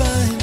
find